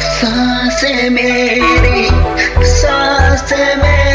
सांस मेरी सांस मेरी।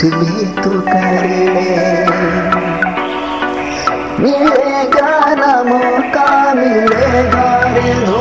कुछ भी तू कर ले मिलेगा ना मौका मिलेगा रे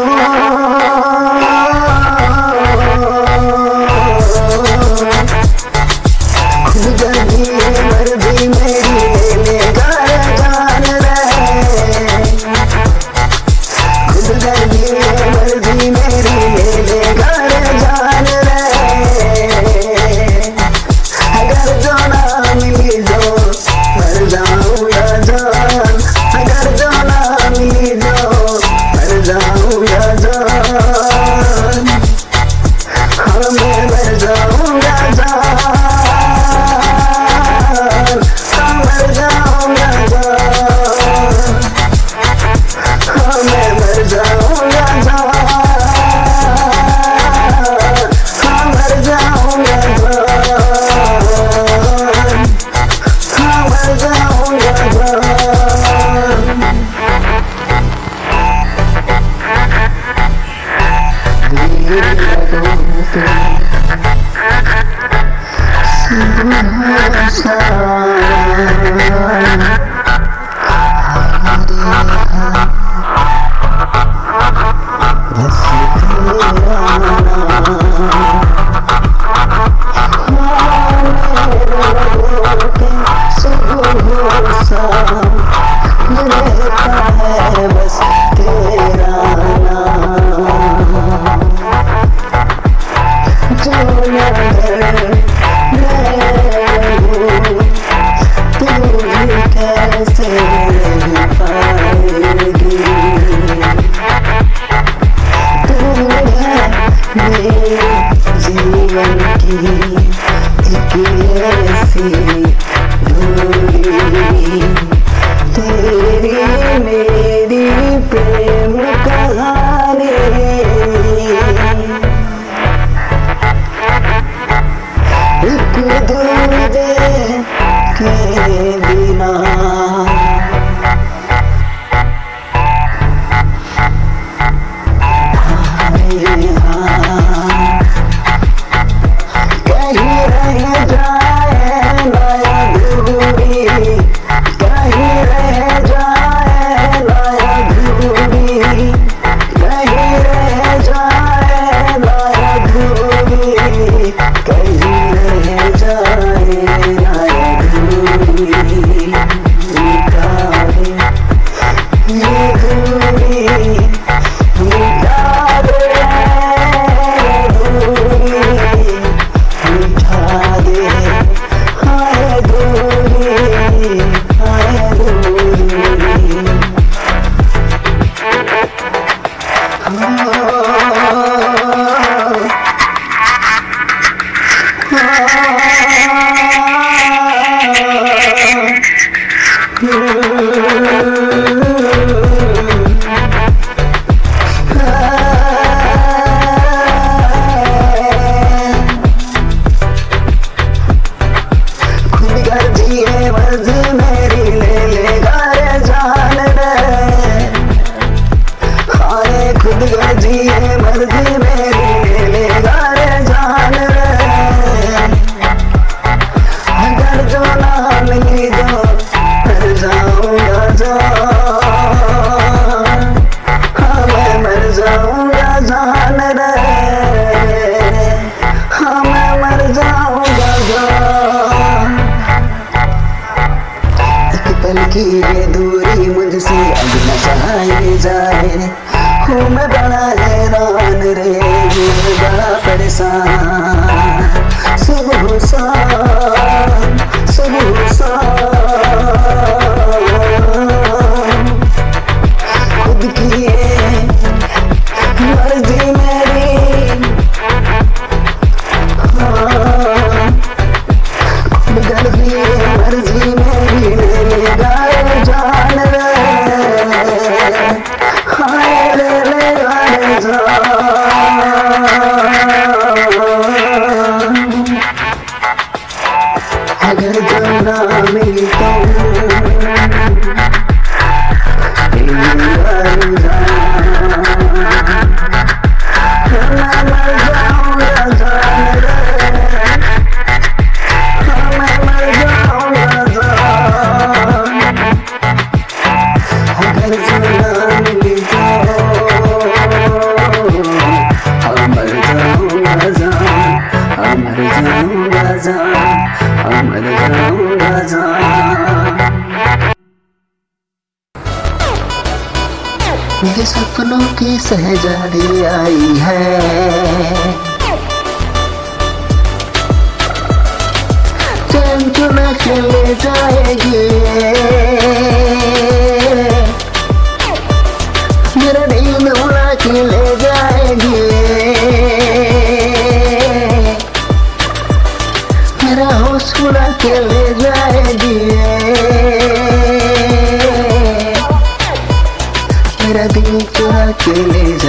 Oh do it. सपनों की सहजादी आई है। चैन चुना के ले जाएगी। मेरा नींद उड़ा के ले जाएगी। मेरा होश उड़ा के ले she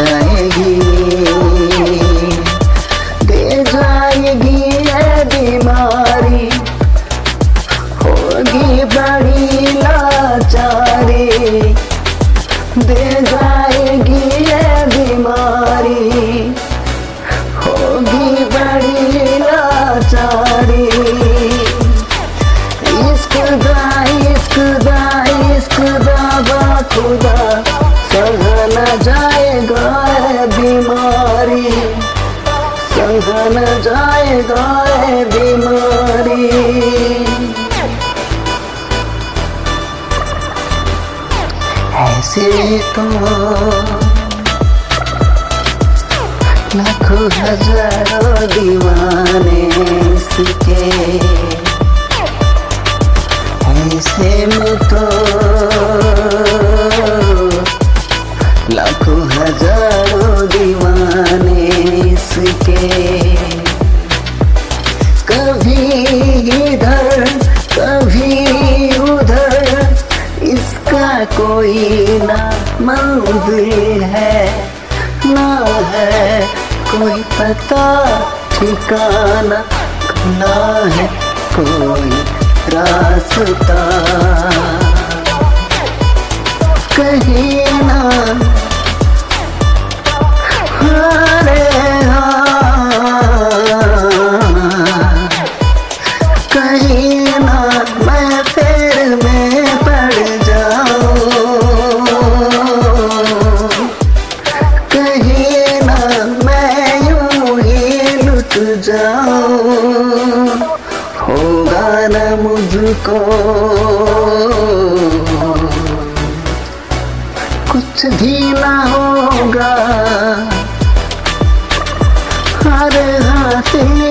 दीवाने सीखे। ऐसे में तो लाखों हज़ारों दीवाने सीखे। कभी इधर, कभी उधर, इसका कोई ना मंजिल है। कोई पता ठिकाना ना है कोई रास्ता। कहीं ना अरे हाँ मुझको कुछ भी ना होगा। हर हासिल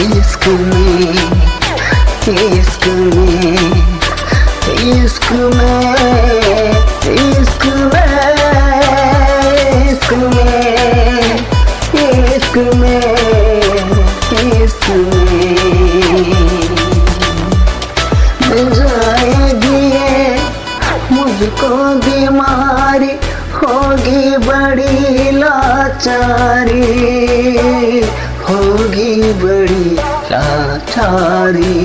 इश्क में में में में में में। बड़ी लाचारी, होगी बड़ी लाचारी।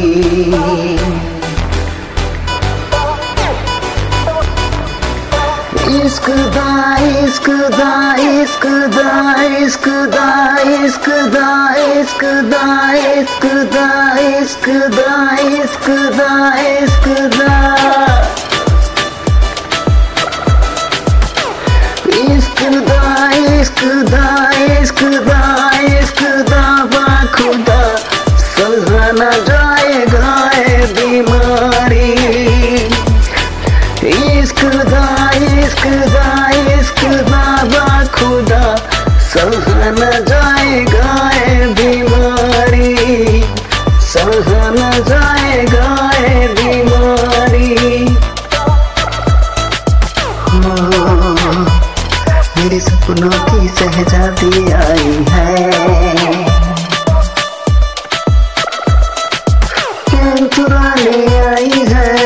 इश्क दा इश्क दा इश्क दा इश्क दा इश्क दा इश्क दा इश्क दा इश्क दा इश्क दा इश्क दा। इश्क दा इश्क दा इश्क दा इश्क दा बाखुदा सजा न बीमारी। इश्क दा इश्क दा इश्क दा खुदा। सह न मेरे सपनों की सहजादी आई है। चुराने आई है?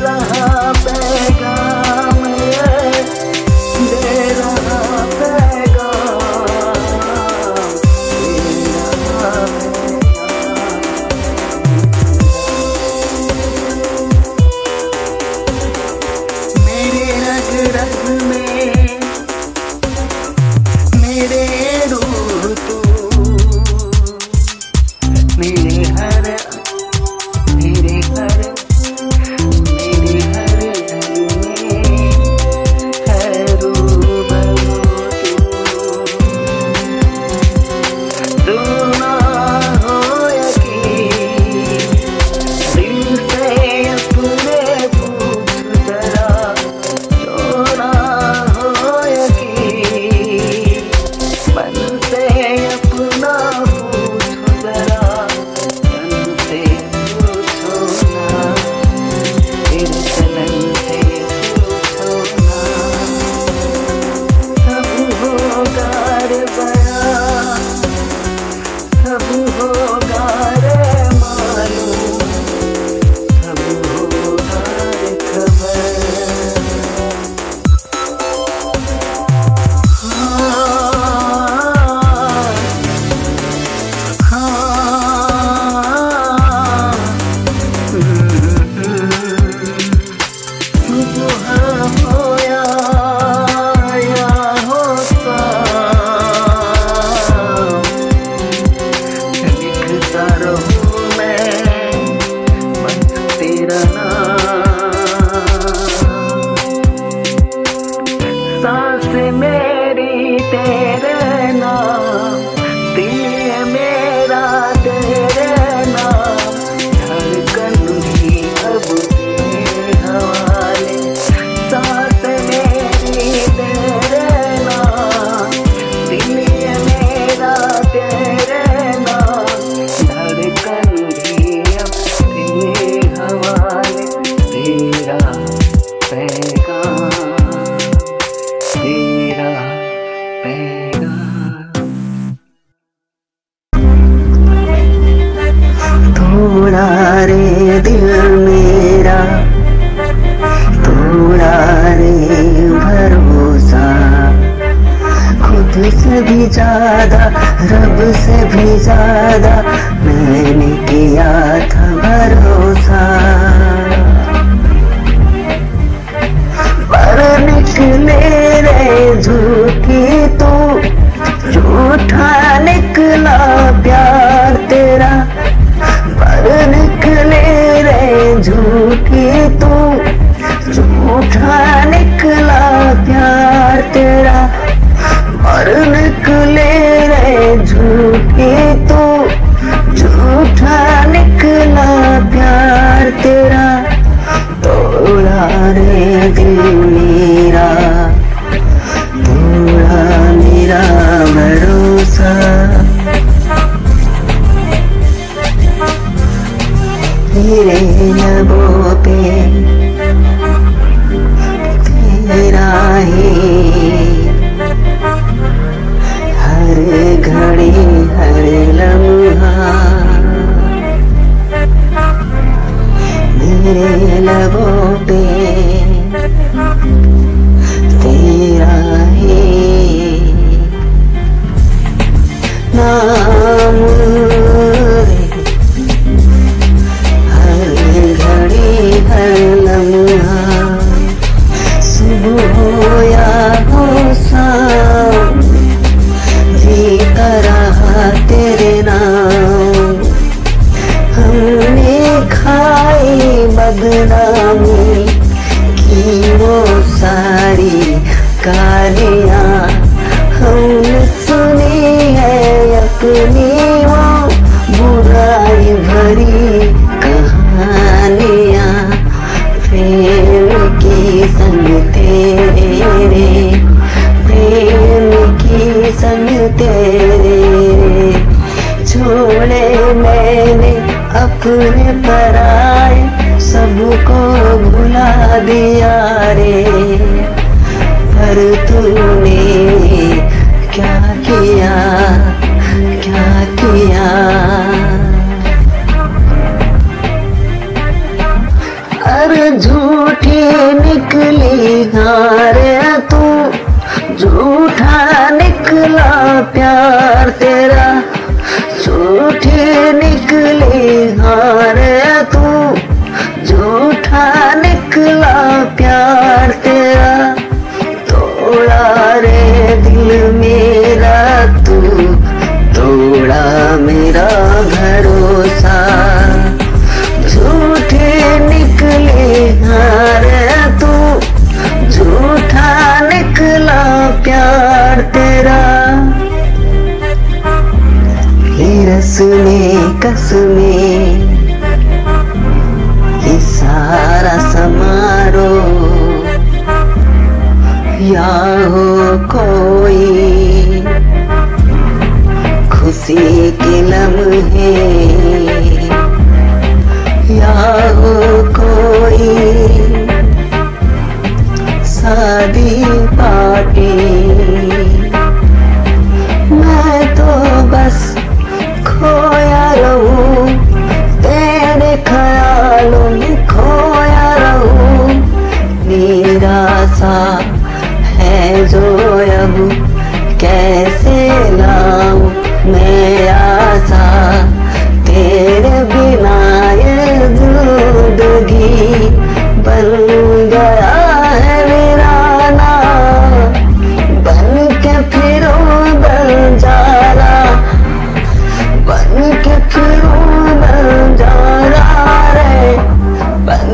से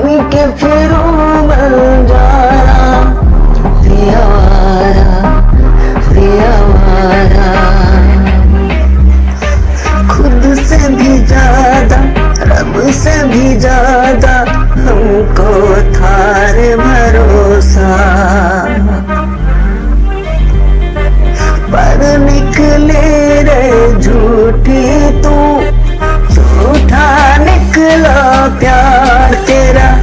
के फिर खुद से भी ज़्यादा भी ज़्यादा हमको भरोसा। पर निकले रे झूठी तू, झूठा निकला प्यार तेरा।